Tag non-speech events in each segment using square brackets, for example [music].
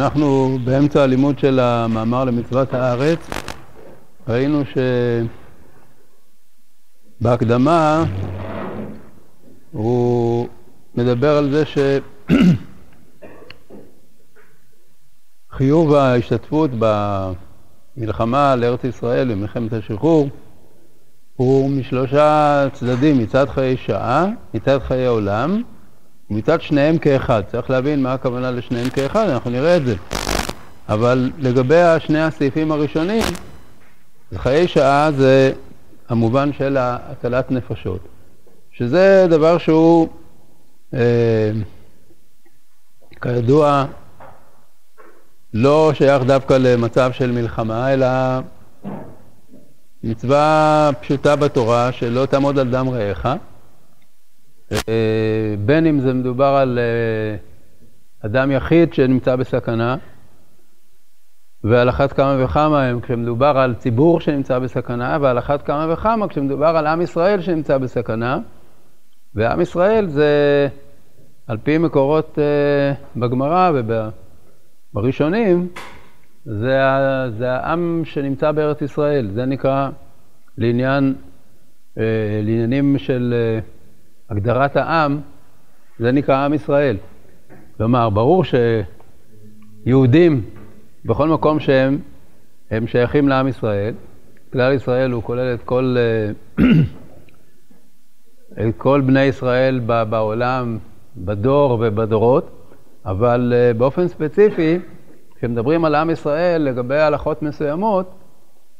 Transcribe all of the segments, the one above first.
אנחנו באמצע הלימוד של המאמר למצוות הארץ. ראינו שבהקדמה הוא מדבר על זה שחיוב [coughs] ההשתתפות במלחמה לארץ ישראל, במלחמת השחרור, הוא משלושה צדדים, מצד חיי שעה, מצד חיי עולם, ומצד שניהם כאחד. צריך להבין מה הכוונה לשניהם כאחד, אנחנו נראה את זה. אבל לגבי שני הסעיפים הראשונים, חיי שעה זה המובן של הצלת נפשות, שזה דבר שהוא, אה, כידוע, לא שייך דווקא למצב של מלחמה, אלא מצווה פשוטה בתורה שלא תעמוד על דם רעך. אה, בין אם זה מדובר על אה, אדם יחיד שנמצא בסכנה, ועל אחת כמה וכמה כשמדובר על ציבור שנמצא בסכנה, ועל אחת כמה וכמה כשמדובר על עם ישראל שנמצא בסכנה. ועם ישראל זה, על פי מקורות uh, בגמרא ובראשונים, זה, זה העם שנמצא בארץ ישראל. זה נקרא לעניין, uh, לעניינים של uh, הגדרת העם, זה נקרא עם ישראל. כלומר, ברור שיהודים בכל מקום שהם, הם שייכים לעם ישראל. כלל ישראל הוא כולל את כל, אה, [clears throat] את כל בני ישראל בעולם, בדור ובדורות, אבל אה, באופן ספציפי, כשמדברים על עם ישראל לגבי הלכות מסוימות,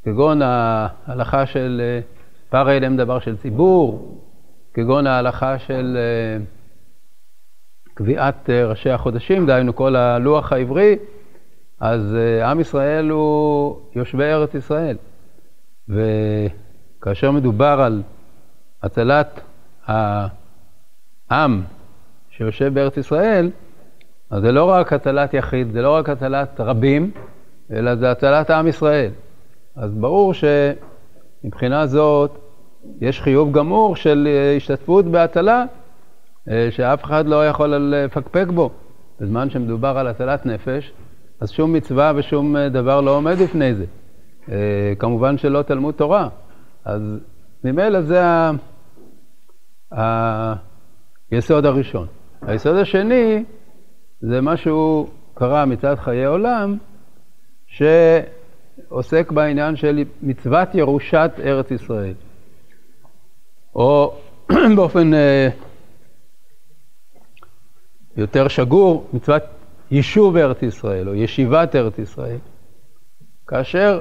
כגון ההלכה של אה, פרא אליהם דבר של ציבור, כגון ההלכה של קביעת ראשי החודשים, דהיינו כל הלוח העברי, אז uh, עם ישראל הוא יושבי ארץ ישראל. וכאשר מדובר על הצלת העם שיושב בארץ ישראל, אז זה לא רק הצלת יחיד, זה לא רק הצלת רבים, אלא זה הצלת עם ישראל. אז ברור שמבחינה זאת יש חיוב גמור של אה, השתתפות בהצלה, אה, שאף אחד לא יכול לפקפק בו. בזמן שמדובר על הצלת נפש, אז שום מצווה ושום אה, דבר לא עומד לפני זה. אה, כמובן שלא תלמוד תורה. אז ממילא זה היסוד הראשון. היסוד השני זה משהו קרה מצד חיי עולם, שעוסק בעניין של מצוות ירושת ארץ ישראל. או [clears throat] באופן אה, יותר שגור, מצוות יישוב ארץ ישראל או ישיבת ארץ ישראל, כאשר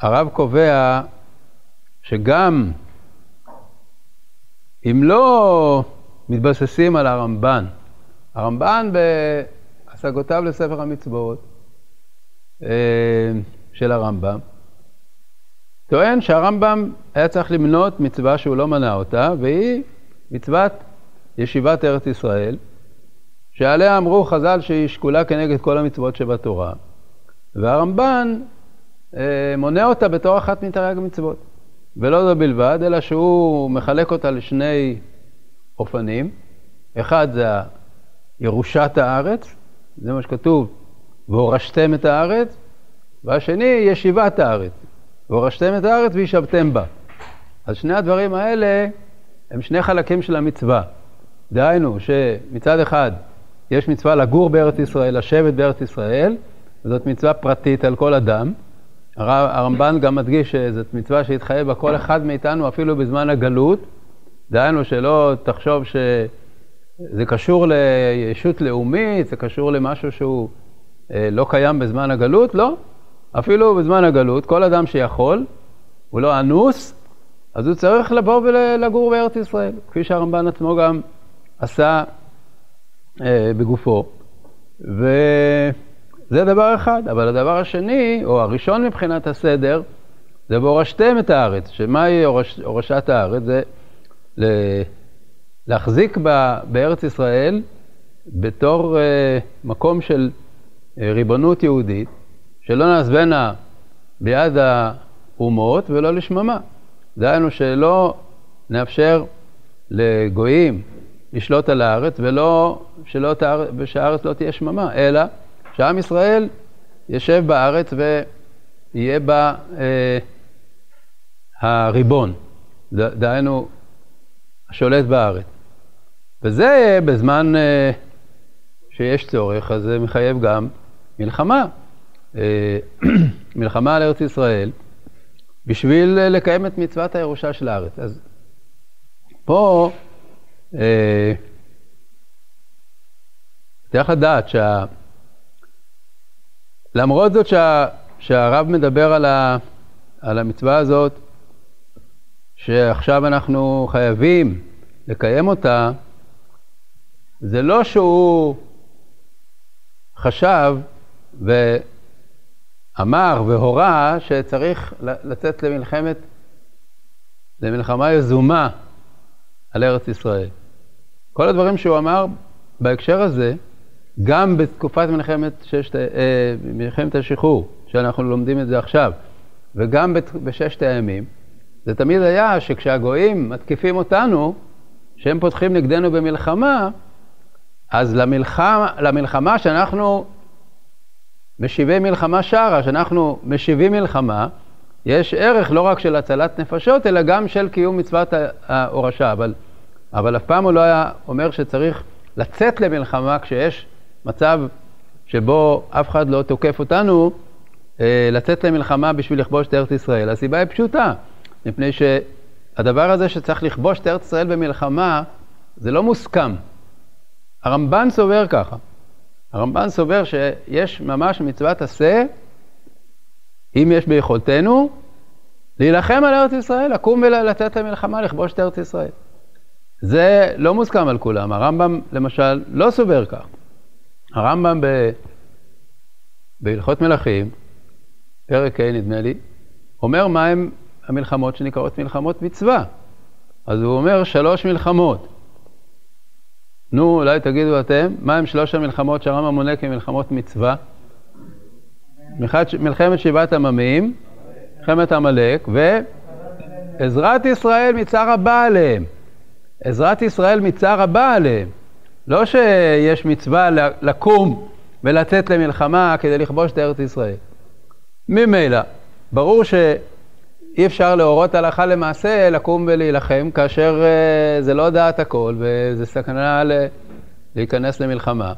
הרב קובע שגם אם לא מתבססים על הרמב"ן, הרמב"ן בהשגותיו לספר המצוות אה, של הרמב"ם, טוען שהרמב"ם היה צריך למנות מצווה שהוא לא מנה אותה, והיא מצוות ישיבת ארץ ישראל, שעליה אמרו חז"ל שהיא שקולה כנגד כל המצוות שבתורה, והרמב"ן אה, מונה אותה בתור אחת מתרי"ג המצוות. ולא זו בלבד, אלא שהוא מחלק אותה לשני אופנים. אחד זה ירושת הארץ, זה מה שכתוב, והורשתם את הארץ, והשני ישיבת הארץ, והורשתם את הארץ וישבתם בה. אז שני הדברים האלה הם שני חלקים של המצווה. דהיינו שמצד אחד יש מצווה לגור בארץ ישראל, לשבת בארץ ישראל, וזאת מצווה פרטית על כל אדם. הרמב"ן גם מדגיש שזאת מצווה שהתחייב בה כל אחד מאיתנו אפילו בזמן הגלות. דהיינו שלא תחשוב שזה קשור לישות לאומית, זה קשור למשהו שהוא אה, לא קיים בזמן הגלות, לא. אפילו בזמן הגלות, כל אדם שיכול, הוא לא אנוס, אז הוא צריך לבוא ולגור בארץ ישראל, כפי שהרמב"ן עצמו גם עשה אה, בגופו. וזה דבר אחד. אבל הדבר השני, או הראשון מבחינת הסדר, זה והורשתם את הארץ. שמהי הורש, הורשת הארץ? זה להחזיק ב, בארץ ישראל בתור אה, מקום של אה, ריבונות יהודית, שלא נעזבנה ביד האומות ולא לשממה. דהיינו שלא נאפשר לגויים לשלוט על הארץ, ולא, שלא, ושהארץ לא תהיה שממה, אלא שעם ישראל ישב בארץ ויהיה בה אה, הריבון, דהיינו, השולט בארץ. וזה בזמן אה, שיש צורך, אז זה מחייב גם מלחמה. אה, [clears throat] מלחמה על ארץ ישראל, בשביל לקיים את מצוות הירושה של הארץ. אז פה אה, צריך לדעת שה... למרות זאת שה... שהרב מדבר על, ה... על המצווה הזאת, שעכשיו אנחנו חייבים לקיים אותה, זה לא שהוא חשב ואמר והורה שצריך לצאת למלחמת, למלחמה יזומה על ארץ ישראל. כל הדברים שהוא אמר בהקשר הזה, גם בתקופת מלחמת, ששת, אה, מלחמת השחרור, שאנחנו לומדים את זה עכשיו, וגם בששת הימים, זה תמיד היה שכשהגויים מתקיפים אותנו, שהם פותחים נגדנו במלחמה, אז למלחמה, למלחמה שאנחנו משיבי מלחמה שרה, שאנחנו משיבים מלחמה, יש ערך לא רק של הצלת נפשות, אלא גם של קיום מצוות ההורשה. אבל, אבל אף פעם הוא לא היה אומר שצריך לצאת למלחמה כשיש מצב שבו אף אחד לא תוקף אותנו, אה, לצאת למלחמה בשביל לכבוש את ארץ ישראל. הסיבה היא פשוטה, מפני שהדבר הזה שצריך לכבוש את ארץ ישראל במלחמה, זה לא מוסכם. הרמב"ן סובר ככה. הרמב"ן סובר שיש ממש מצוות עשה, אם יש ביכולתנו, להילחם על ארץ ישראל, לקום ולצאת למלחמה, לכבוש את ארץ ישראל. זה לא מוסכם על כולם. הרמב"ם, למשל, לא סובר כך. הרמב"ם ב... בהלכות מלכים, פרק ה' נדמה לי, אומר מהם המלחמות שנקראות מלחמות מצווה. אז הוא אומר שלוש מלחמות. נו, אולי תגידו אתם, מהם שלוש המלחמות שהרמב"ם מונה כמלחמות מצווה? מלחמת שבעת עממים, מלחמת עמלק, ועזרת ישראל מצער הבא עליהם. עזרת ישראל מצער הבא עליהם. לא שיש מצווה לקום ולצאת למלחמה כדי לכבוש את ארץ ישראל. ממילא, ברור שאי אפשר להורות הלכה למעשה לקום ולהילחם, כאשר uh, זה לא דעת הכל וזה סכנה ל- להיכנס למלחמה.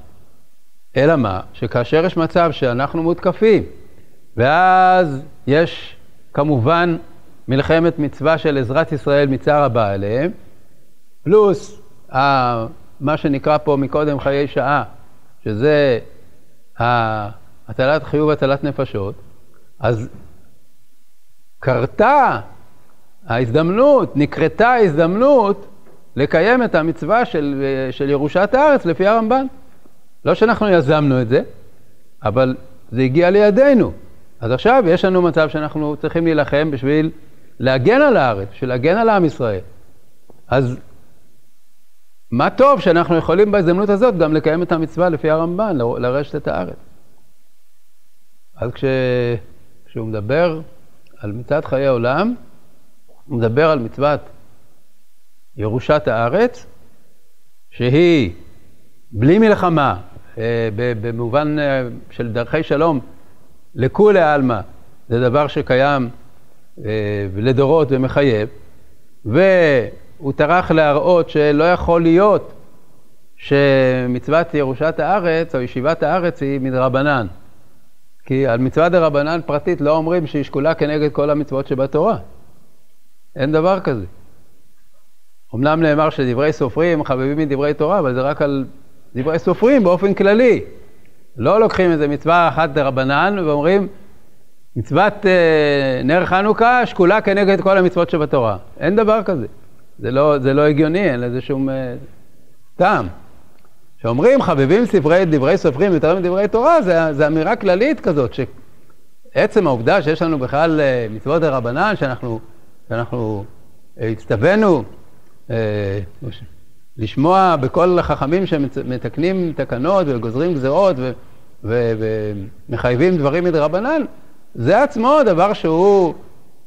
אלא מה? שכאשר יש מצב שאנחנו מותקפים, ואז יש כמובן מלחמת מצווה של עזרת ישראל מצער הבא אליהם, פלוס מה שנקרא פה מקודם חיי שעה, שזה הטלת חיוב הטלת נפשות, אז קרתה ההזדמנות, נקרתה ההזדמנות לקיים את המצווה של, של ירושת הארץ לפי הרמב"ן. לא שאנחנו יזמנו את זה, אבל זה הגיע לידינו. אז עכשיו יש לנו מצב שאנחנו צריכים להילחם בשביל להגן על הארץ, בשביל להגן על עם ישראל. אז מה טוב שאנחנו יכולים בהזדמנות הזאת גם לקיים את המצווה לפי הרמב"ן, לרשת את הארץ. אז כש... כשהוא מדבר על מצוות חיי עולם, הוא מדבר על מצוות ירושת הארץ, שהיא בלי מלחמה, אה, במובן אה, של דרכי שלום, לכולי עלמא, זה דבר שקיים אה, לדורות ומחייב, והוא טרח להראות שלא יכול להיות שמצוות ירושת הארץ או ישיבת הארץ היא מדרבנן. כי על מצווה דה רבנן פרטית לא אומרים שהיא שקולה כנגד כל המצוות שבתורה. אין דבר כזה. אמנם נאמר שדברי סופרים חביבים מדברי תורה, אבל זה רק על דברי סופרים באופן כללי. לא לוקחים איזה מצווה אחת דה רבנן ואומרים, מצוות אה, נר חנוכה שקולה כנגד כל המצוות שבתורה. אין דבר כזה. זה לא, זה לא הגיוני, אין לזה שום אה, טעם. כשאומרים חביבים ספרי, דברי סופרים יותר מדברי תורה, זה אמירה כללית כזאת, שעצם העובדה שיש לנו בכלל אה, מצוות דה רבנן, שאנחנו, שאנחנו אה, הצטווינו אה, לשמוע בכל החכמים שמתקנים תקנות וגוזרים גזרות ומחייבים דברים מדרבנן, זה עצמו דבר שהוא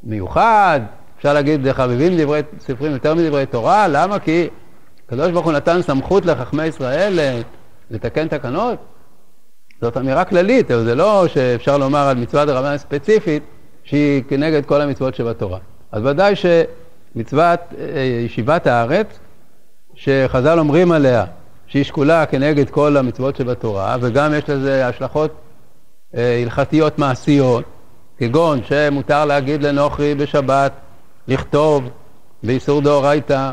מיוחד, אפשר להגיד חביבים דברי ספרים יותר מדברי תורה, למה? כי הקדוש ברוך הוא נתן סמכות לחכמי ישראל לתקן תקנות? זאת אמירה כללית, אבל זה לא שאפשר לומר על מצוות הרמב"ן ספציפית שהיא כנגד כל המצוות שבתורה. אז ודאי שמצוות אה, ישיבת הארץ, שחז"ל אומרים עליה שהיא שקולה כנגד כל המצוות שבתורה, וגם יש לזה השלכות אה, הלכתיות מעשיות, כגון שמותר להגיד לנוכרי בשבת לכתוב באיסור דאורייתא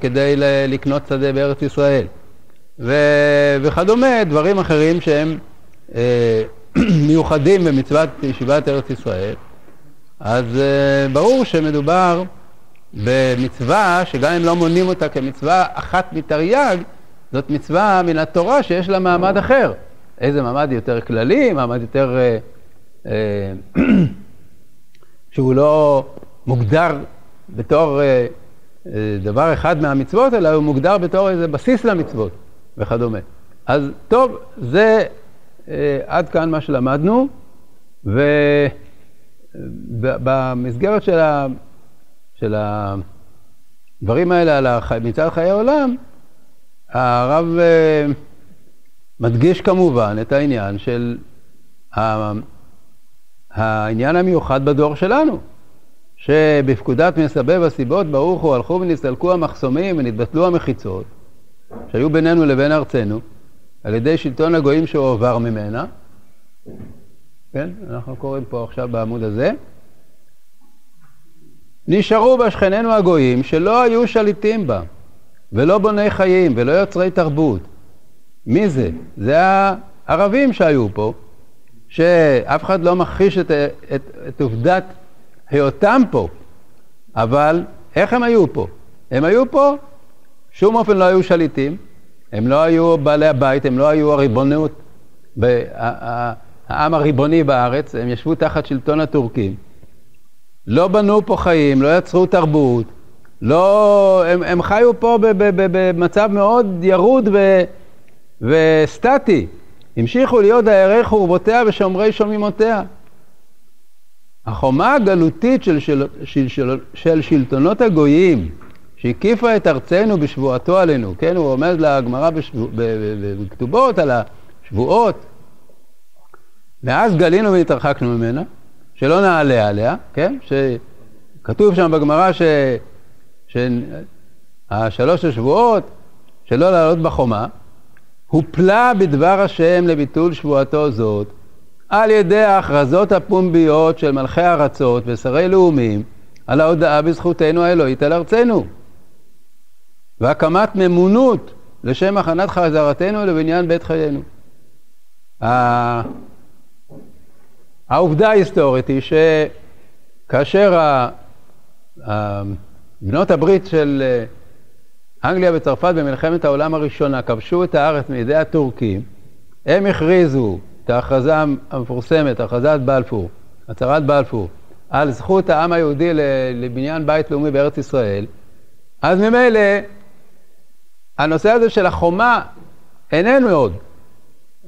כדי לקנות שדה בארץ ישראל. ו- וכדומה, דברים אחרים שהם אה, [clears throat] מיוחדים במצוות ישיבת ארץ ישראל. אז אה, ברור שמדובר במצווה שגם אם לא מונים אותה כמצווה אחת מתרי"ג, זאת מצווה מן התורה שיש לה מעמד אחר. איזה מעמד יותר כללי, מעמד יותר... אה, אה, [clears throat] שהוא לא מוגדר בתור אה, אה, דבר אחד מהמצוות, אלא הוא מוגדר בתור איזה בסיס למצוות. וכדומה. אז טוב, זה אה, עד כאן מה שלמדנו, ובמסגרת של, ה, של הדברים האלה על הח... מצד חיי העולם, הרב אה, מדגיש כמובן את העניין של ה... העניין המיוחד בדור שלנו, שבפקודת מסבב הסיבות ברוך הוא הלכו ונסתלקו המחסומים ונתבטלו המחיצות. שהיו בינינו לבין ארצנו, על ידי שלטון הגויים שהועבר ממנה. כן, אנחנו קוראים פה עכשיו בעמוד הזה. נשארו בה שכנינו הגויים שלא היו שליטים בה, ולא בוני חיים, ולא יוצרי תרבות. מי זה? זה הערבים שהיו פה, שאף אחד לא מכחיש את, את, את עובדת היותם פה, אבל איך הם היו פה? הם היו פה שום אופן לא היו שליטים, הם לא היו בעלי הבית, הם לא היו הריבונות, העם הריבוני בארץ, הם ישבו תחת שלטון הטורקים. לא בנו פה חיים, לא יצרו תרבות, לא, הם, הם חיו פה במצב מאוד ירוד ו, וסטטי. המשיכו להיות דיירי חורבותיה ושומרי שוממותיה. החומה הגלותית של, של, של, של, של שלטונות הגויים, שהקיפה את ארצנו בשבועתו עלינו, כן? הוא עומד לגמרא בכתובות על השבועות. מאז גלינו והתרחקנו ממנה, שלא נעלה עליה, כן? שכתוב שם בגמרא ש... שהשלוש השבועות, שלא לעלות בחומה, הופלה בדבר השם לביטול שבועתו זאת על ידי ההכרזות הפומביות של מלכי ארצות ושרי לאומים על ההודעה בזכותנו האלוהית על ארצנו. והקמת ממונות לשם הכנת חזרתנו לבניין בית חיינו. העובדה ההיסטורית היא שכאשר בנות הברית של אה, אנגליה וצרפת במלחמת העולם הראשונה כבשו את הארץ מידי הטורקים, הם הכריזו את ההכרזה המפורסמת, הכרזת בלפור, הצהרת בלפור, על זכות העם היהודי לבניין בית לאומי בארץ ישראל, אז ממילא הנושא הזה של החומה איננו עוד.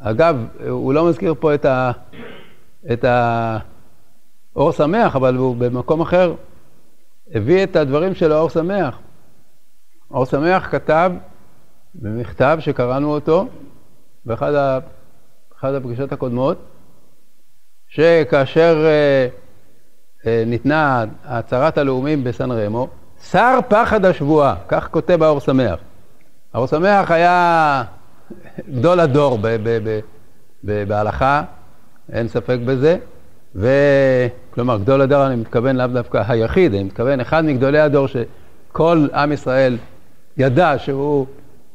אגב, הוא לא מזכיר פה את, ה, את האור שמח, אבל הוא במקום אחר הביא את הדברים של האור שמח. אור שמח כתב במכתב שקראנו אותו באחד הפגישות הקודמות, שכאשר אה, אה, ניתנה הצהרת הלאומים בסן רמו, שר פחד השבועה, כך כותב האור שמח. אור שמח היה גדול הדור בהלכה, אין ספק בזה. וכלומר, גדול הדור אני מתכוון לאו דווקא היחיד, אני מתכוון אחד מגדולי הדור שכל עם ישראל ידע שהוא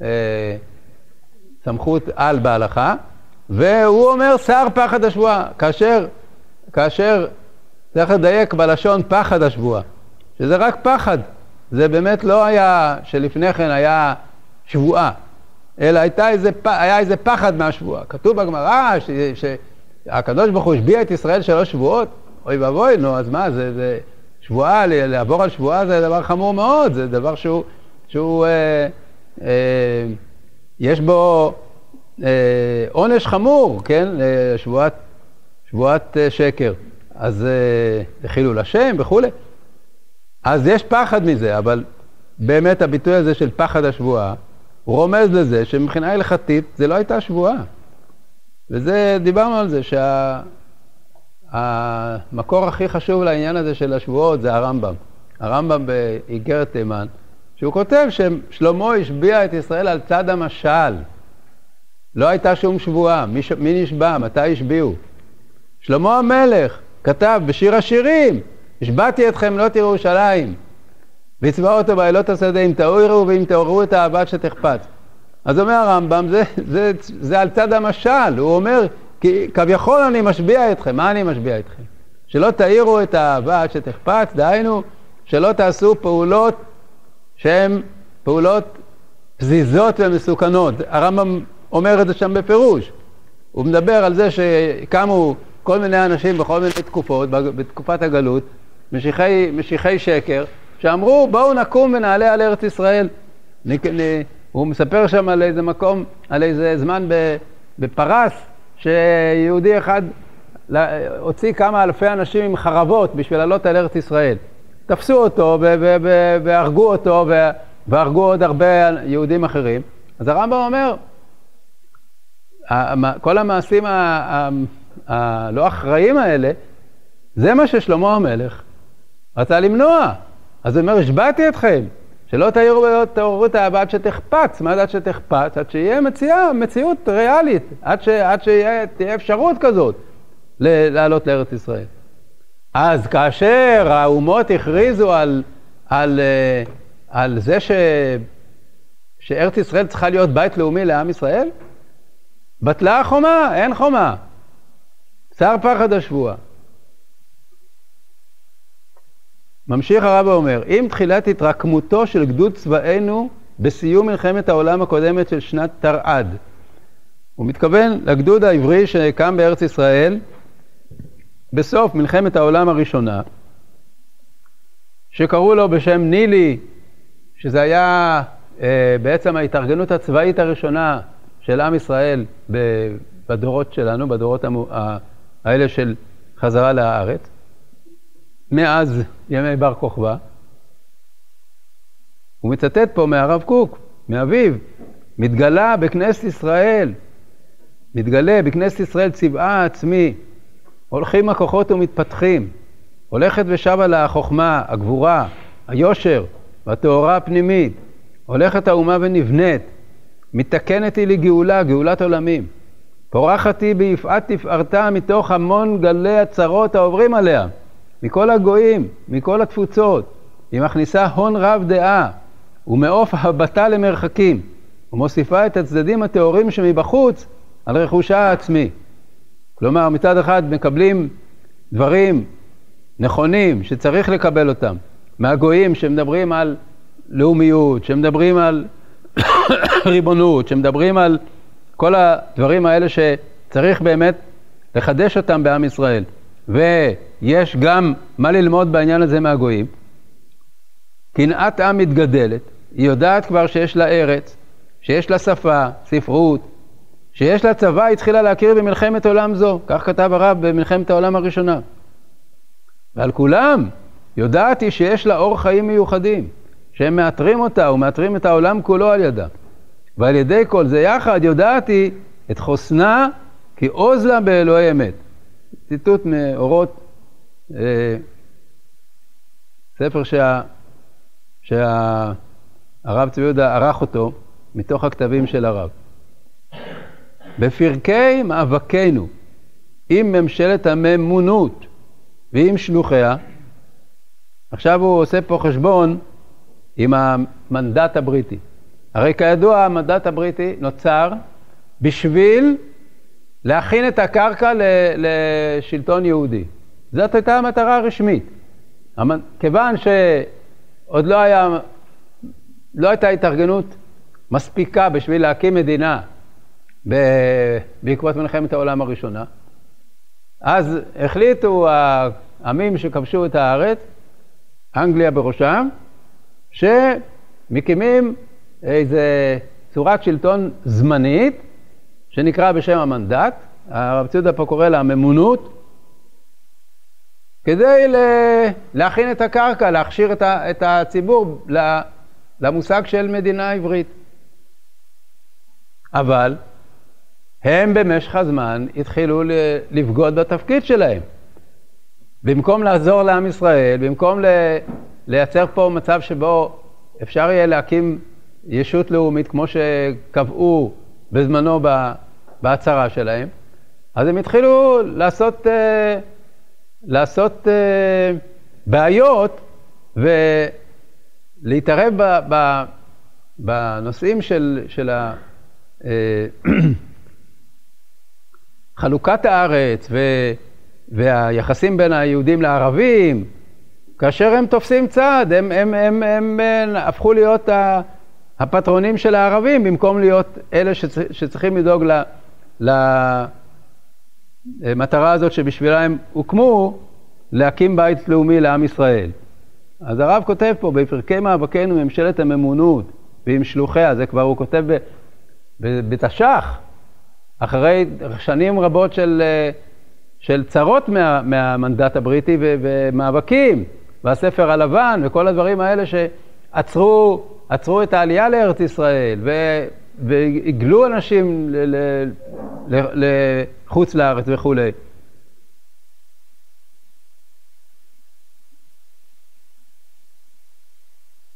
אה, סמכות על בהלכה, והוא אומר שר פחד השבועה, כאשר, כאשר צריך לדייק בלשון פחד השבועה, שזה רק פחד, זה באמת לא היה, שלפני כן היה שבועה, אלא הייתה איזה, היה איזה פחד מהשבועה. כתוב בגמרא שהקדוש ברוך הוא השביע את ישראל שלוש שבועות, אוי ואבוי, נו, אז מה, זה, זה שבועה, לעבור על שבועה זה דבר חמור מאוד, זה דבר שהוא, שהוא אה, אה, יש בו עונש חמור, כן, שבועת, שבועת אה, שקר. אז אה, חילול השם וכולי. אז יש פחד מזה, אבל באמת הביטוי הזה של פחד השבועה, הוא רומז לזה שמבחינה הלכתית זה לא הייתה שבועה. וזה, דיברנו על זה, שהמקור שה, הכי חשוב לעניין הזה של השבועות זה הרמב"ם. הרמב"ם באיגרת תימן, שהוא כותב ששלמה השביע את ישראל על צד המשל. לא הייתה שום שבועה. מי, מי נשבע? מתי השביעו? שלמה המלך כתב בשיר השירים, השבעתי אתכם לא תראו ירושלים, ויצבע אותו בעילות השדה אם תאורו ואם תעוררו את האהבת שתחפץ. אז אומר הרמב"ם, זה, זה, זה על צד המשל, הוא אומר, כי כביכול אני משביע אתכם, מה אני משביע אתכם? שלא תאירו את האהבה עד שתחפץ, דהיינו, שלא תעשו פעולות שהן פעולות פזיזות ומסוכנות. הרמב"ם אומר את זה שם בפירוש. הוא מדבר על זה שקמו כל מיני אנשים בכל מיני תקופות, בתקופת הגלות, משיחי, משיחי שקר, שאמרו בואו נקום ונעלה על ארץ ישראל. הוא מספר שם על איזה מקום, על איזה זמן בפרס, שיהודי אחד הוציא כמה אלפי אנשים עם חרבות בשביל לעלות על ארץ ישראל. תפסו אותו והרגו אותו והרגו עוד הרבה יהודים אחרים. אז הרמב"ם אומר, כל המעשים הלא אחראים האלה, זה מה ששלמה המלך רצה למנוע. אז הוא אומר, השבעתי אתכם, שלא תעוררו את האהבה עד שתחפץ. מה זה עד שתחפץ? עד שיהיה מציאה, מציאות ריאלית, עד, ש, עד שתהיה אפשרות כזאת לעלות לארץ ישראל. אז כאשר האומות הכריזו על, על, אה, על זה ש, שארץ ישראל צריכה להיות בית לאומי לעם ישראל, בטלה החומה, אין חומה. צער פחד השבועה. ממשיך הרב ואומר, עם תחילת התרקמותו של גדוד צבאנו בסיום מלחמת העולם הקודמת של שנת תרע"ד. הוא מתכוון לגדוד העברי שקם בארץ ישראל בסוף מלחמת העולם הראשונה, שקראו לו בשם נילי, שזה היה אה, בעצם ההתארגנות הצבאית הראשונה של עם ישראל בדורות שלנו, בדורות המו, האלה של חזרה לארץ, מאז ימי בר כוכבא. הוא מצטט פה מהרב קוק, מאביו, מתגלה בכנסת ישראל, מתגלה בכנסת ישראל צבעה עצמי, הולכים הכוחות ומתפתחים, הולכת ושבה לה החוכמה, הגבורה, היושר והטהורה הפנימית, הולכת האומה ונבנית, מתקנת היא לגאולה, גאולת עולמים. פורחת היא ביפעת תפארתה מתוך המון גלי הצרות העוברים עליה, מכל הגויים, מכל התפוצות. היא מכניסה הון רב דעה, ומעוף הבטה למרחקים, ומוסיפה את הצדדים הטהורים שמבחוץ על רכושה העצמי. כלומר, מצד אחד מקבלים דברים נכונים שצריך לקבל אותם, מהגויים שמדברים על לאומיות, שמדברים על ריבונות, שמדברים על כל הדברים האלה שצריך באמת לחדש אותם בעם ישראל. ויש גם מה ללמוד בעניין הזה מהגויים. קנאת עם מתגדלת, היא יודעת כבר שיש לה ארץ, שיש לה שפה, ספרות, שיש לה צבא, היא התחילה להכיר במלחמת עולם זו, כך כתב הרב במלחמת העולם הראשונה. ועל כולם יודעת היא שיש לה אור חיים מיוחדים, שהם מאתרים אותה ומאתרים את העולם כולו על ידה. ועל ידי כל זה יחד יודעת היא את חוסנה כי עוז לה באלוהי אמת. ציטוט מאורות, אה, ספר שה, שהרב צבי יהודה ערך אותו מתוך הכתבים של הרב. בפרקי מאבקנו עם ממשלת הממונות ועם שלוחיה, עכשיו הוא עושה פה חשבון עם המנדט הבריטי. הרי כידוע המנדט הבריטי נוצר בשביל להכין את הקרקע לשלטון יהודי. זאת הייתה המטרה הרשמית. כיוון שעוד לא, היה, לא הייתה התארגנות מספיקה בשביל להקים מדינה בעקבות מלחמת העולם הראשונה, אז החליטו העמים שכבשו את הארץ, אנגליה בראשם, שמקימים איזה צורת שלטון זמנית, שנקרא בשם המנדט, הרב ציודה פה קורא לה ממונות, כדי להכין את הקרקע, להכשיר את הציבור למושג של מדינה עברית. אבל הם במשך הזמן התחילו לבגוד בתפקיד שלהם. במקום לעזור לעם ישראל, במקום לייצר פה מצב שבו אפשר יהיה להקים ישות לאומית כמו שקבעו בזמנו בהצהרה שלהם, אז הם התחילו לעשות, אה, לעשות אה, בעיות ולהתערב ב, ב, בנושאים של, של ה, אה, [clears throat] חלוקת הארץ ו, והיחסים בין היהודים לערבים, כאשר הם תופסים צעד, הם, הם, הם, הם, הם הפכו להיות הפטרונים של הערבים במקום להיות אלה שצר, שצריכים לדאוג. למטרה הזאת שבשבילה הם הוקמו, להקים בית לאומי לעם ישראל. אז הרב כותב פה, בפרקי מאבקנו ממשלת הממונות ועם שלוחיה, זה כבר הוא כותב בתש"ח, אחרי שנים רבות של, של צרות מה, מהמנדט הבריטי ומאבקים, והספר הלבן וכל הדברים האלה שעצרו את העלייה לארץ ישראל והגלו אנשים לחוץ לארץ וכולי.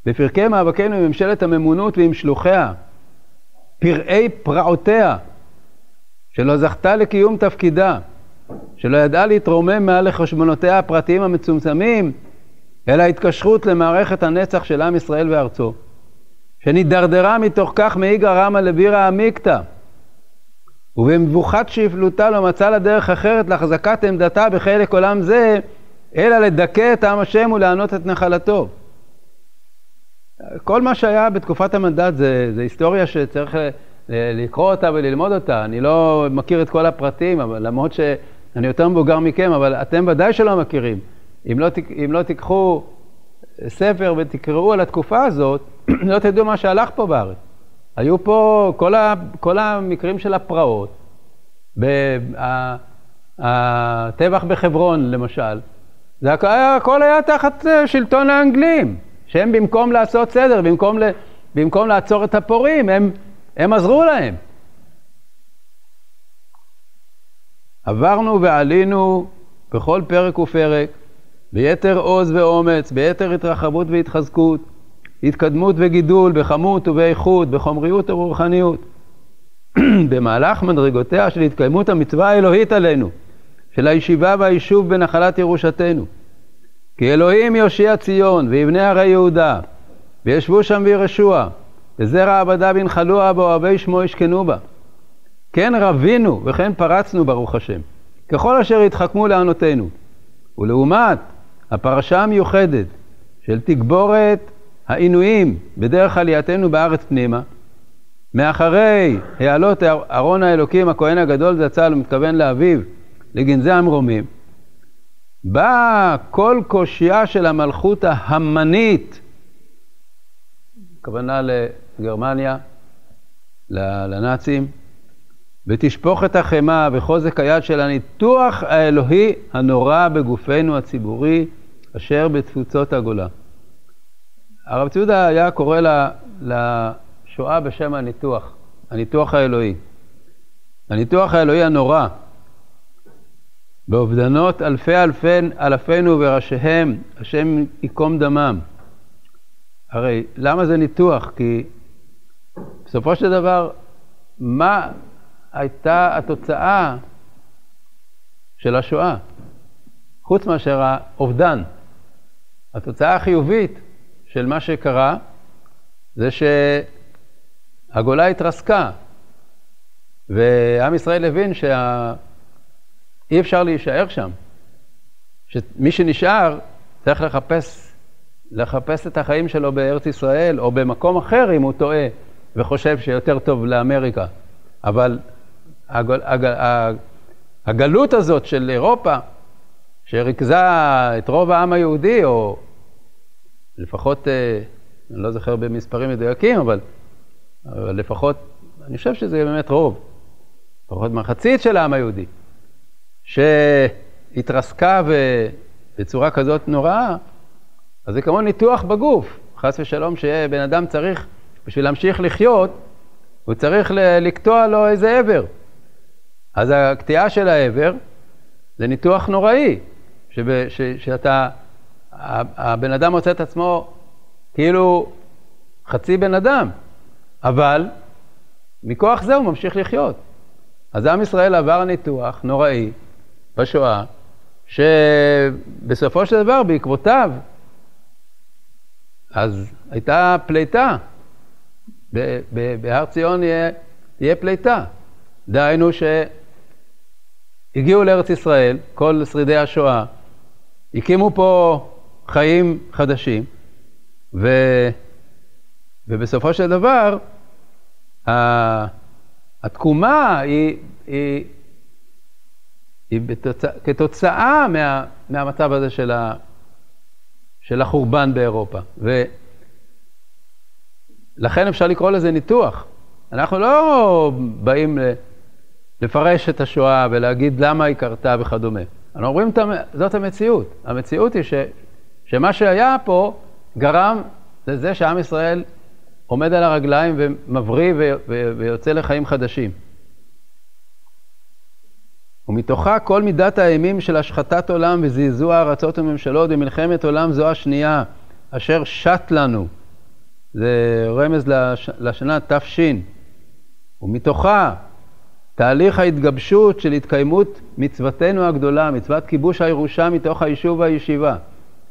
בפרקי מאבקנו עם ממשלת הממונות ועם שלוחיה, פראי פרעותיה, שלא זכתה לקיום תפקידה, שלא ידעה להתרומם מעל לחשבונותיה הפרטיים המצומצמים, אלא התקשרות למערכת הנצח של עם ישראל וארצו, שנידרדרה מתוך כך מאיגרא רמא לבירא עמיקתא, ובמבוכת שפלותה לא מצאה לה דרך אחרת להחזקת עמדתה בחלק עולם זה, אלא לדכא את עם השם ולענות את נחלתו. כל מה שהיה בתקופת המנדט זה, זה היסטוריה שצריך לקרוא אותה וללמוד אותה. אני לא מכיר את כל הפרטים, אבל למרות שאני יותר מבוגר מכם, אבל אתם ודאי שלא מכירים. אם לא, אם לא תיקחו ספר ותקראו על התקופה הזאת, [clears throat] לא תדעו מה שהלך פה בארץ. היו פה כל, ה, כל המקרים של הפרעות, הטבח בחברון למשל, זה הכל היה תחת אה, שלטון האנגלים. שהם במקום לעשות סדר, במקום, ל, במקום לעצור את הפורעים, הם, הם עזרו להם. עברנו ועלינו בכל פרק ופרק, ביתר עוז ואומץ, ביתר התרחבות והתחזקות, התקדמות וגידול בכמות ובאיכות, בחומריות וברוחניות. [clears throat] במהלך מדרגותיה של התקיימות המצווה האלוהית עלינו, של הישיבה והיישוב בנחלת ירושתנו. כי אלוהים יושיע ציון ויבנה הרי יהודה, וישבו שם וירשוה, וזרע עבדה וינחלוה באוהבי שמו ישכנו בה. כן רבינו וכן פרצנו ברוך השם, ככל אשר התחכמו לענותינו. ולעומת הפרשה המיוחדת של תגבורת העינויים בדרך עלייתנו בארץ פנימה, מאחרי העלות ארון האלוקים הכהן הגדול זצ"ל, הוא מתכוון לאביו, לגנזי המרומים, באה כל קושייה של המלכות ההמנית, הכוונה לגרמניה, לנאצים, ותשפוך את החמאה וחוזק היד של הניתוח האלוהי הנורא בגופנו הציבורי, אשר בתפוצות הגולה. הרב ציודה היה קורא לשואה בשם הניתוח, הניתוח האלוהי. הניתוח האלוהי הנורא, באובדנות אלפי אלפי אלפינו וראשיהם, השם ייקום דמם. הרי למה זה ניתוח? כי בסופו של דבר, מה הייתה התוצאה של השואה? חוץ מאשר האובדן. התוצאה החיובית של מה שקרה זה שהגולה התרסקה, ועם ישראל הבין שה... אי אפשר להישאר שם. שמי שנשאר צריך לחפש, לחפש את החיים שלו בארץ ישראל או במקום אחר אם הוא טועה וחושב שיותר טוב לאמריקה. אבל הגל, הגל, הגלות הזאת של אירופה, שריכזה את רוב העם היהודי, או לפחות, אה, אני לא זוכר במספרים מדויקים, אבל, אבל לפחות, אני חושב שזה באמת רוב, לפחות מחצית של העם היהודי. שהתרסקה בצורה כזאת נוראה, אז זה כמו ניתוח בגוף. חס ושלום, שבן אדם צריך, בשביל להמשיך לחיות, הוא צריך לקטוע לו איזה עבר. אז הקטיעה של העבר זה ניתוח נוראי, שב, ש, שאתה, הבן אדם מוצא את עצמו כאילו חצי בן אדם, אבל מכוח זה הוא ממשיך לחיות. אז עם ישראל עבר ניתוח נוראי בשואה, שבסופו של דבר, בעקבותיו, אז הייתה פליטה. בהר ציון יהיה, תהיה פליטה. דהיינו שהגיעו לארץ ישראל, כל שרידי השואה, הקימו פה חיים חדשים, ו... ובסופו של דבר, התקומה היא, היא, היא בתוצא, כתוצאה מה, מהמצב הזה של, ה, של החורבן באירופה. ולכן אפשר לקרוא לזה ניתוח. אנחנו לא באים לפרש את השואה ולהגיד למה היא קרתה וכדומה. אנחנו אומרים, זאת המציאות. המציאות היא ש, שמה שהיה פה גרם לזה שעם ישראל עומד על הרגליים ומבריא ויוצא לחיים חדשים. ומתוכה כל מידת האימים של השחתת עולם וזעזוע ארצות וממשלות במלחמת עולם זו השנייה, אשר שט לנו. זה רמז לש... לשנה תש. ומתוכה תהליך ההתגבשות של התקיימות מצוותנו הגדולה, מצוות כיבוש הירושה מתוך היישוב והישיבה,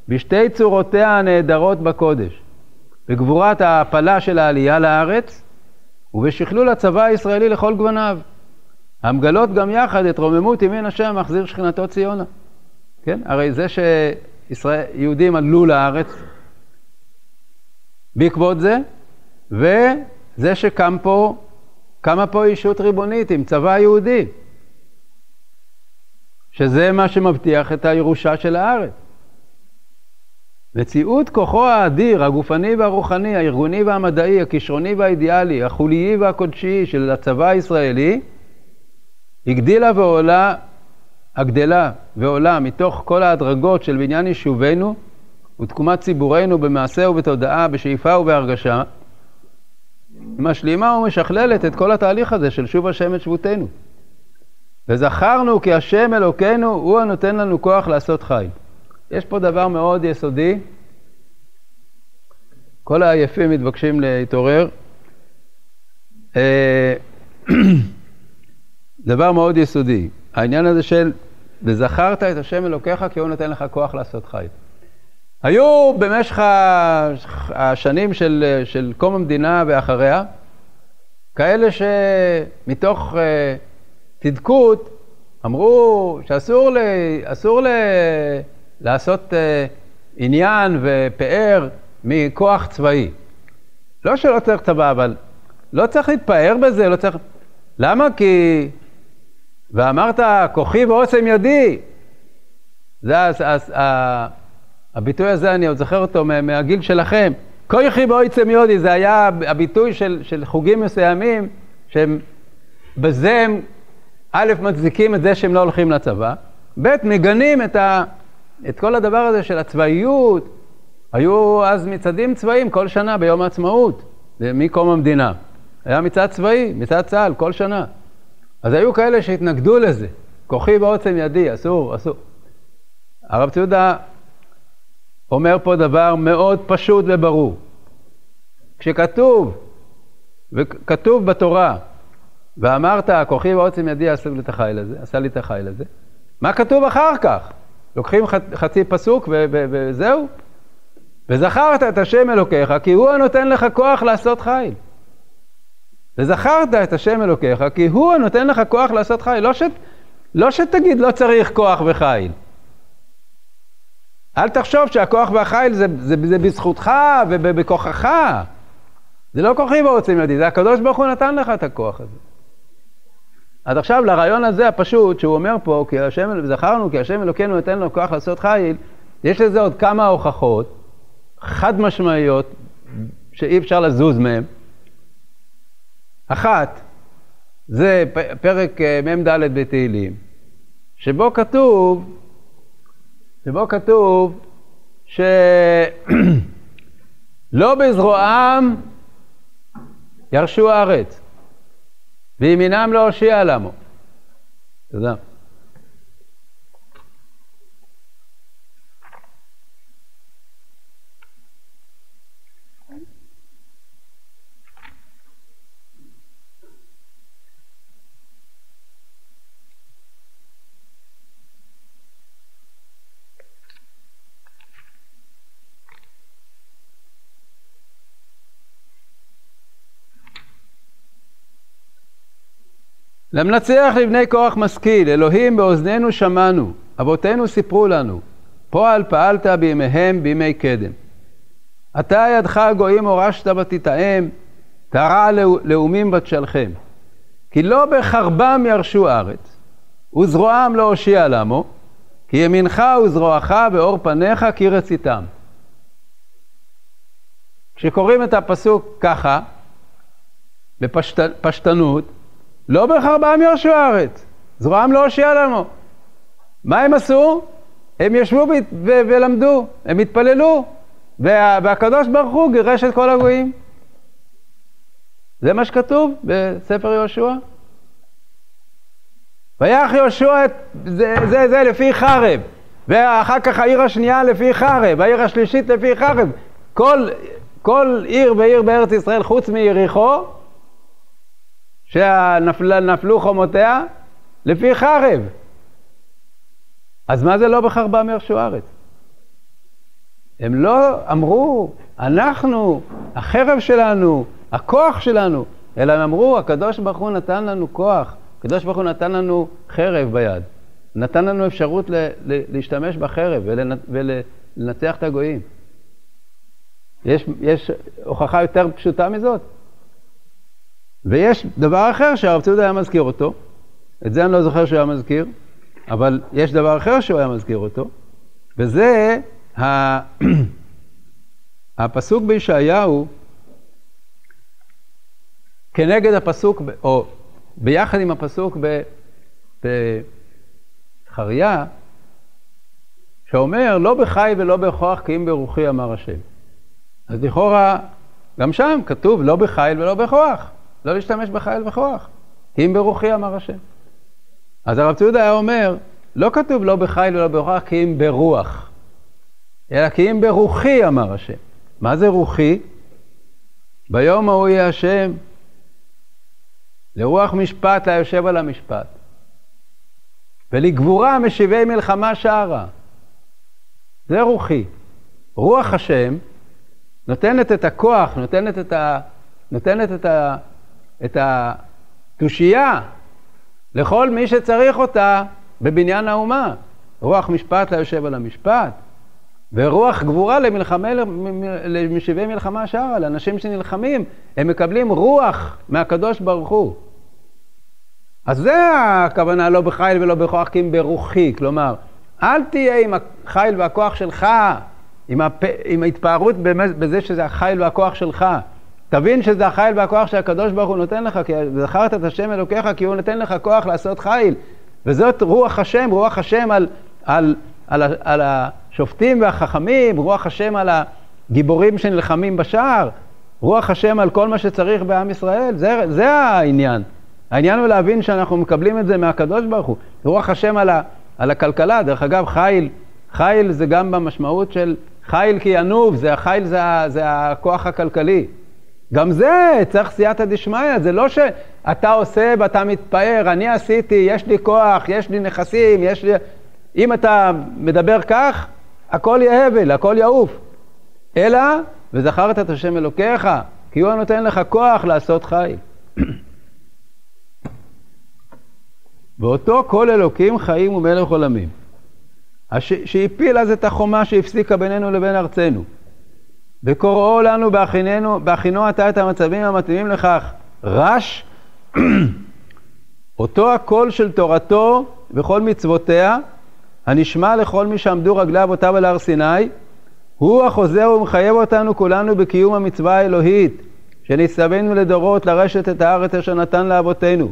בשתי צורותיה הנהדרות בקודש. בגבורת ההעפלה של העלייה לארץ ובשכלול הצבא הישראלי לכל גווניו, המגלות גם יחד את רוממות ימין השם מחזיר שכינתו ציונה. כן? הרי זה שיהודים עלו לארץ בעקבות זה, וזה שקם פה, קמה פה ישות ריבונית עם צבא יהודי, שזה מה שמבטיח את הירושה של הארץ. מציאות כוחו האדיר, הגופני והרוחני, הארגוני והמדעי, הכישרוני והאידיאלי, החוליים והקודשי של הצבא הישראלי, הגדילה ועולה, הגדלה ועולה מתוך כל ההדרגות של בניין יישובינו ותקומת ציבורנו במעשה ובתודעה, בשאיפה ובהרגשה, משלימה ומשכללת את כל התהליך הזה של שוב השם את שבותנו. וזכרנו כי השם אלוקינו הוא הנותן לנו כוח לעשות חיל. יש פה דבר מאוד יסודי. כל העייפים מתבקשים להתעורר. אה, [clears throat] דבר מאוד יסודי, העניין הזה של וזכרת את השם אלוקיך כי הוא נותן לך כוח לעשות חי. היו במשך השנים של, של קום המדינה ואחריה, כאלה שמתוך uh, צדקות אמרו שאסור ל, אסור ל, לעשות אה, עניין ופאר מכוח צבאי. לא שלא צריך צבא, אבל לא צריך להתפאר בזה, לא צריך... למה? כי... ואמרת, כוחי ועוצם ידי. זה אז, אז, הביטוי הזה, אני עוד זוכר אותו מהגיל שלכם. כוחי ועוצם ידי, זה היה הביטוי של, של חוגים מסוימים, שהם בזה הם, א', מצדיקים את זה שהם לא הולכים לצבא, ב', מגנים את ה... את כל הדבר הזה של הצבאיות, היו אז מצעדים צבאיים כל שנה ביום העצמאות, מקום המדינה. היה מצעד צבאי, מצעד צה"ל, כל שנה. אז היו כאלה שהתנגדו לזה, כוחי בעוצם ידי, אסור, אסור. הרב ציודה אומר פה דבר מאוד פשוט וברור. כשכתוב, וכתוב בתורה, ואמרת, כוחי בעוצם ידי עשה לי את החיל הזה, עשה לי את החיל הזה, מה כתוב אחר כך? לוקחים חצי פסוק וזהו. וזכרת את השם אלוקיך, כי הוא הנותן לך כוח לעשות חיל. וזכרת את השם אלוקיך, כי הוא הנותן לך כוח לעשות חיל. לא, ש... לא שתגיד לא צריך כוח וחיל. אל תחשוב שהכוח והחיל זה, זה, זה בזכותך ובכוחך. זה לא כוחי ועוצם ידי, זה הקדוש ברוך הוא נתן לך את הכוח הזה. אז עכשיו לרעיון הזה הפשוט, שהוא אומר פה, כי השם, זכרנו כי השם אלוקינו נותן לו כוח לעשות חיל, יש לזה עוד כמה הוכחות חד משמעיות שאי אפשר לזוז מהן. אחת, זה פרק אה, מ"ד בתהילים, שבו כתוב, שבו כתוב ש... [clears throat] לא בזרועם ירשו הארץ, וימינם לא הושיע למו. תודה. למנצח לבני כוח משכיל, אלוהים באוזנינו שמענו, אבותינו סיפרו לנו, פועל פעלת בימיהם בימי קדם. אתה ידך הגויים הורשת ותטעם, תרע לאומים בתשלחם. כי לא בחרבם ירשו ארץ, וזרועם לא הושיע למו, כי ימינך וזרועך ואור פניך כי רציתם. כשקוראים את הפסוק ככה, בפשטנות, לא בחרבם ירשו הארץ, זרועם לא הושיע לנו. מה הם עשו? הם ישבו ולמדו, הם התפללו, וה והקדוש ברוך הוא גירש את כל הגויים. זה מה שכתוב בספר יהושע. ויח יהושע את זה, זה, זה לפי חרב, ואחר כך העיר השנייה לפי חרב, העיר השלישית לפי חרב. כל, כל עיר ועיר בארץ ישראל חוץ מיריחו שנפלו חומותיה לפי חרב. אז מה זה לא בחרבם ירשו ארץ? הם לא אמרו, אנחנו, החרב שלנו, הכוח שלנו, אלא הם אמרו, הקדוש ברוך הוא נתן לנו כוח, הקדוש ברוך הוא נתן לנו חרב ביד, נתן לנו אפשרות ל- ל- להשתמש בחרב ולנ- ולנצח את הגויים. יש, יש הוכחה יותר פשוטה מזאת? ויש דבר אחר שהרב צודה היה מזכיר אותו, את זה אני לא זוכר שהוא היה מזכיר, אבל יש דבר אחר שהוא היה מזכיר אותו, וזה [clears throat] הפסוק בישעיהו כנגד הפסוק, או ביחד עם הפסוק בחריה, שאומר, לא בחי ולא בכוח כי אם ברוחי אמר השם. אז לכאורה, גם שם כתוב לא בחיל ולא בכוח. לא להשתמש בחיל וכוח, אם ברוחי אמר השם. אז הרב צעודה היה אומר, לא כתוב לא בחיל ולא בכוח, כי אם ברוח, אלא כי אם ברוחי אמר השם. מה זה רוחי? ביום ההוא יהיה השם לרוח משפט ליושב על המשפט, ולגבורה משיבי מלחמה שערה. זה רוחי. רוח השם נותנת את הכוח, נותנת את, ה, נותנת את, ה, את התושייה לכל מי שצריך אותה בבניין האומה. רוח משפט ליושב על המשפט, ורוח גבורה למלחמה, למשיבי מלחמה שערה, לאנשים שנלחמים, הם מקבלים רוח מהקדוש ברוך הוא. אז זה הכוונה לא בחיל ולא בכוח, כי אם ברוחי, כלומר, אל תהיה עם החיל והכוח שלך, עם, הפ... עם ההתפארות בזה שזה החיל והכוח שלך. תבין שזה החיל והכוח שהקדוש ברוך הוא נותן לך, כי זכרת את השם אלוקיך, כי הוא נותן לך כוח לעשות חיל. וזאת רוח השם, רוח השם על, על, על, על, השופטים והחכמים, רוח השם על הגיבורים שנלחמים בשער, רוח השם על כל מה שצריך בעם ישראל, זה, זה העניין. העניין הוא להבין שאנחנו מקבלים את זה מהקדוש ברוך הוא. רוח השם על, ה, על הכלכלה, דרך אגב, חיל, חיל זה גם במשמעות של חיל כי ינוב, זה החיל זה, זה הכוח הכלכלי. גם זה צריך סייעתא דשמיא, זה לא שאתה עושה ואתה מתפאר, אני עשיתי, יש לי כוח, יש לי נכסים, יש לי... אם אתה מדבר כך, הכל יהיה הבל, הכל יעוף. אלא, וזכרת את השם אלוקיך, כי הוא נותן לך כוח לעשות חיל. [coughs] ואותו כל אלוקים חיים ומלך עולמים, שהפיל אז את החומה שהפסיקה בינינו לבין ארצנו. וקוראו לנו בהכיננו, בהכינו אתה את המצבים המתאימים לכך. רש, [clears throat] אותו הקול של תורתו וכל מצוותיה, הנשמע לכל מי שעמדו רגלי אבותיו על הר סיני, הוא החוזר ומחייב אותנו כולנו בקיום המצווה האלוהית, שנצטווינו לדורות לרשת את הארץ אשר נתן לאבותינו,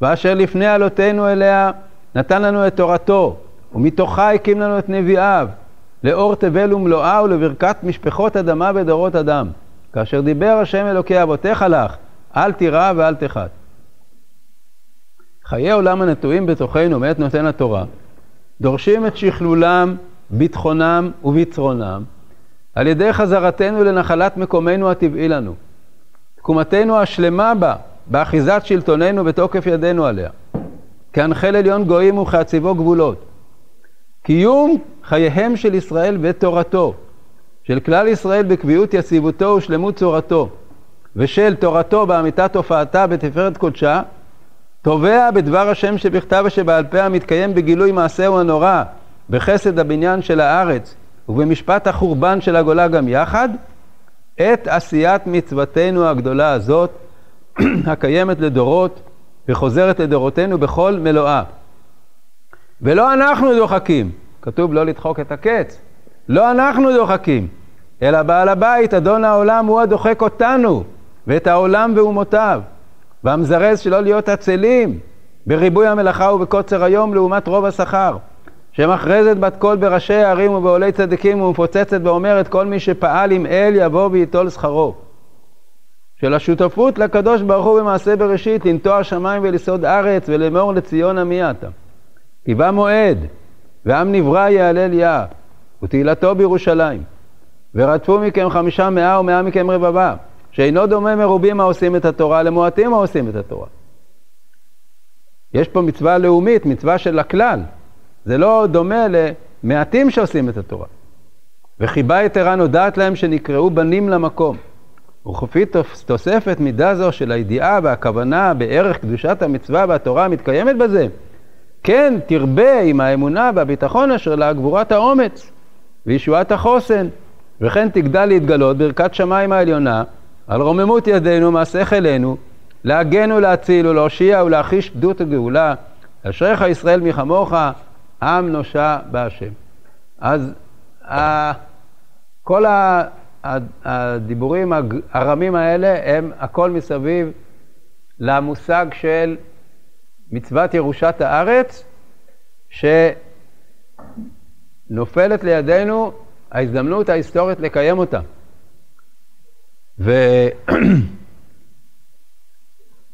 ואשר לפני עלותינו אליה נתן לנו את תורתו, ומתוכה הקים לנו את נביאיו, לאור תבל ומלואה ולברכת משפחות אדמה בדורות אדם. כאשר דיבר השם אלוקי אבותיך לך, אל תירא ואל תחת. חיי עולם הנטועים בתוכנו מאת נותן התורה, דורשים את שכלולם, ביטחונם וביצרונם, על ידי חזרתנו לנחלת מקומנו הטבעי לנו, תקומתנו השלמה בה, באחיזת שלטוננו בתוקף ידינו עליה, כהנחל עליון גויים וכהציבו גבולות. קיום חייהם של ישראל ותורתו, של כלל ישראל בקביעות יציבותו ושלמות צורתו, ושל תורתו באמיתת הופעתה בתפארת קודשה, תובע בדבר השם שבכתב ושבעל פה המתקיים בגילוי מעשהו הנורא, בחסד הבניין של הארץ ובמשפט החורבן של הגולה גם יחד, את עשיית מצוותנו הגדולה הזאת, [clears throat] הקיימת לדורות וחוזרת לדורותינו בכל מלואה. ולא אנחנו דוחקים, כתוב לא לדחוק את הקץ, לא אנחנו דוחקים, אלא בעל הבית, אדון העולם, הוא הדוחק אותנו ואת העולם ואומותיו, והמזרז שלא להיות עצלים בריבוי המלאכה ובקוצר היום לעומת רוב השכר. שמכרזת בת קול בראשי הערים ובעולי צדיקים ומפוצצת ואומרת כל מי שפעל עם אל יבוא וייטול שכרו. של השותפות לקדוש ברוך הוא במעשה בראשית, לנטוע שמיים ולסעוד ארץ ולאמור לציון עמי אתה. כי בא מועד, ועם נברא יהלל יה, ותהילתו בירושלים. ורדפו מכם חמישה מאה ומאה מכם רבבה, שאינו דומה מרובים העושים את התורה למועטים העושים את התורה. יש פה מצווה לאומית, מצווה של הכלל. זה לא דומה למעטים שעושים את התורה. וחיבה יתרה נודעת להם שנקראו בנים למקום. וכפי תוספת מידה זו של הידיעה והכוונה בערך קדושת המצווה והתורה המתקיימת בזה, כן תרבה עם האמונה והביטחון אשר לה גבורת האומץ וישועת החוסן, וכן תגדל להתגלות ברכת שמיים העליונה על רוממות ידינו מעשה חילנו, להגן ולהציל ולהושיע ולהחיש פדות הגאולה. אשריך ישראל מחמוך, עם נושע בהשם. אז כל הדיבורים הרמים האלה הם הכל מסביב למושג של מצוות ירושת הארץ, שנופלת לידינו ההזדמנות ההיסטורית לקיים אותה. ו... [clears throat]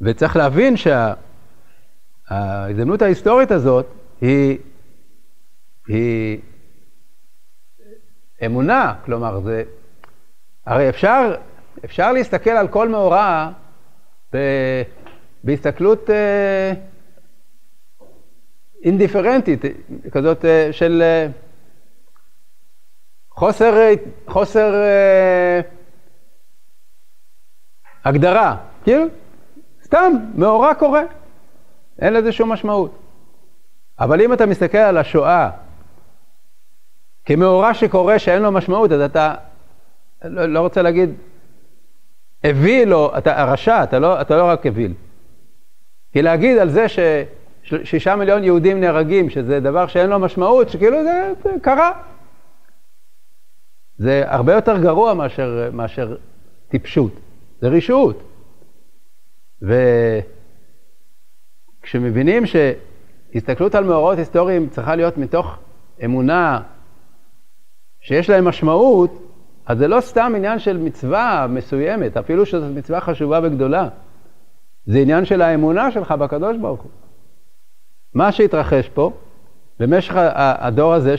וצריך להבין שההזדמנות ההיסטורית הזאת היא, היא אמונה, כלומר, זה... הרי אפשר, אפשר להסתכל על כל מאורע ב... בהסתכלות אה, אינדיפרנטית, כזאת אה, של אה, חוסר, חוסר אה, הגדרה, כאילו, סתם, מאורע קורה, אין לזה שום משמעות. אבל אם אתה מסתכל על השואה כמאורע שקורה שאין לו משמעות, אז אתה, לא, לא רוצה להגיד, אוויל או, אתה רשע, אתה לא, אתה לא רק אוויל. כי להגיד על זה ששישה מיליון יהודים נהרגים, שזה דבר שאין לו משמעות, שכאילו זה, זה קרה. זה הרבה יותר גרוע מאשר, מאשר טיפשות, זה רשעות. וכשמבינים שהסתכלות על מאורעות היסטוריים צריכה להיות מתוך אמונה שיש להם משמעות, אז זה לא סתם עניין של מצווה מסוימת, אפילו שזו מצווה חשובה וגדולה. זה עניין של האמונה שלך בקדוש ברוך הוא. מה שהתרחש פה, במשך הדור הזה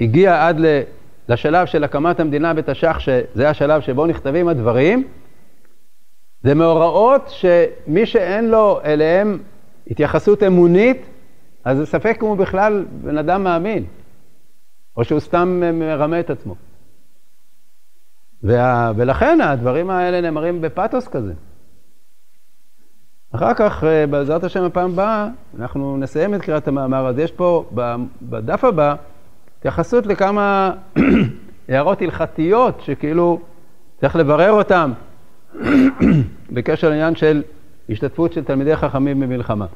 שהגיע עד לשלב של הקמת המדינה בתש"ח, שזה השלב שבו נכתבים הדברים, זה מאורעות שמי שאין לו אליהם התייחסות אמונית, אז זה ספק אם הוא בכלל בן אדם מאמין, או שהוא סתם מרמה את עצמו. וה... ולכן הדברים האלה נאמרים בפתוס כזה. אחר כך, אה, בעזרת השם, הפעם הבאה, אנחנו נסיים את קריאת המאמר, אז יש פה בדף הבא התייחסות לכמה [clears throat] הערות הלכתיות שכאילו צריך לברר אותן [clears throat] בקשר לעניין של השתתפות של תלמידי חכמים במלחמה.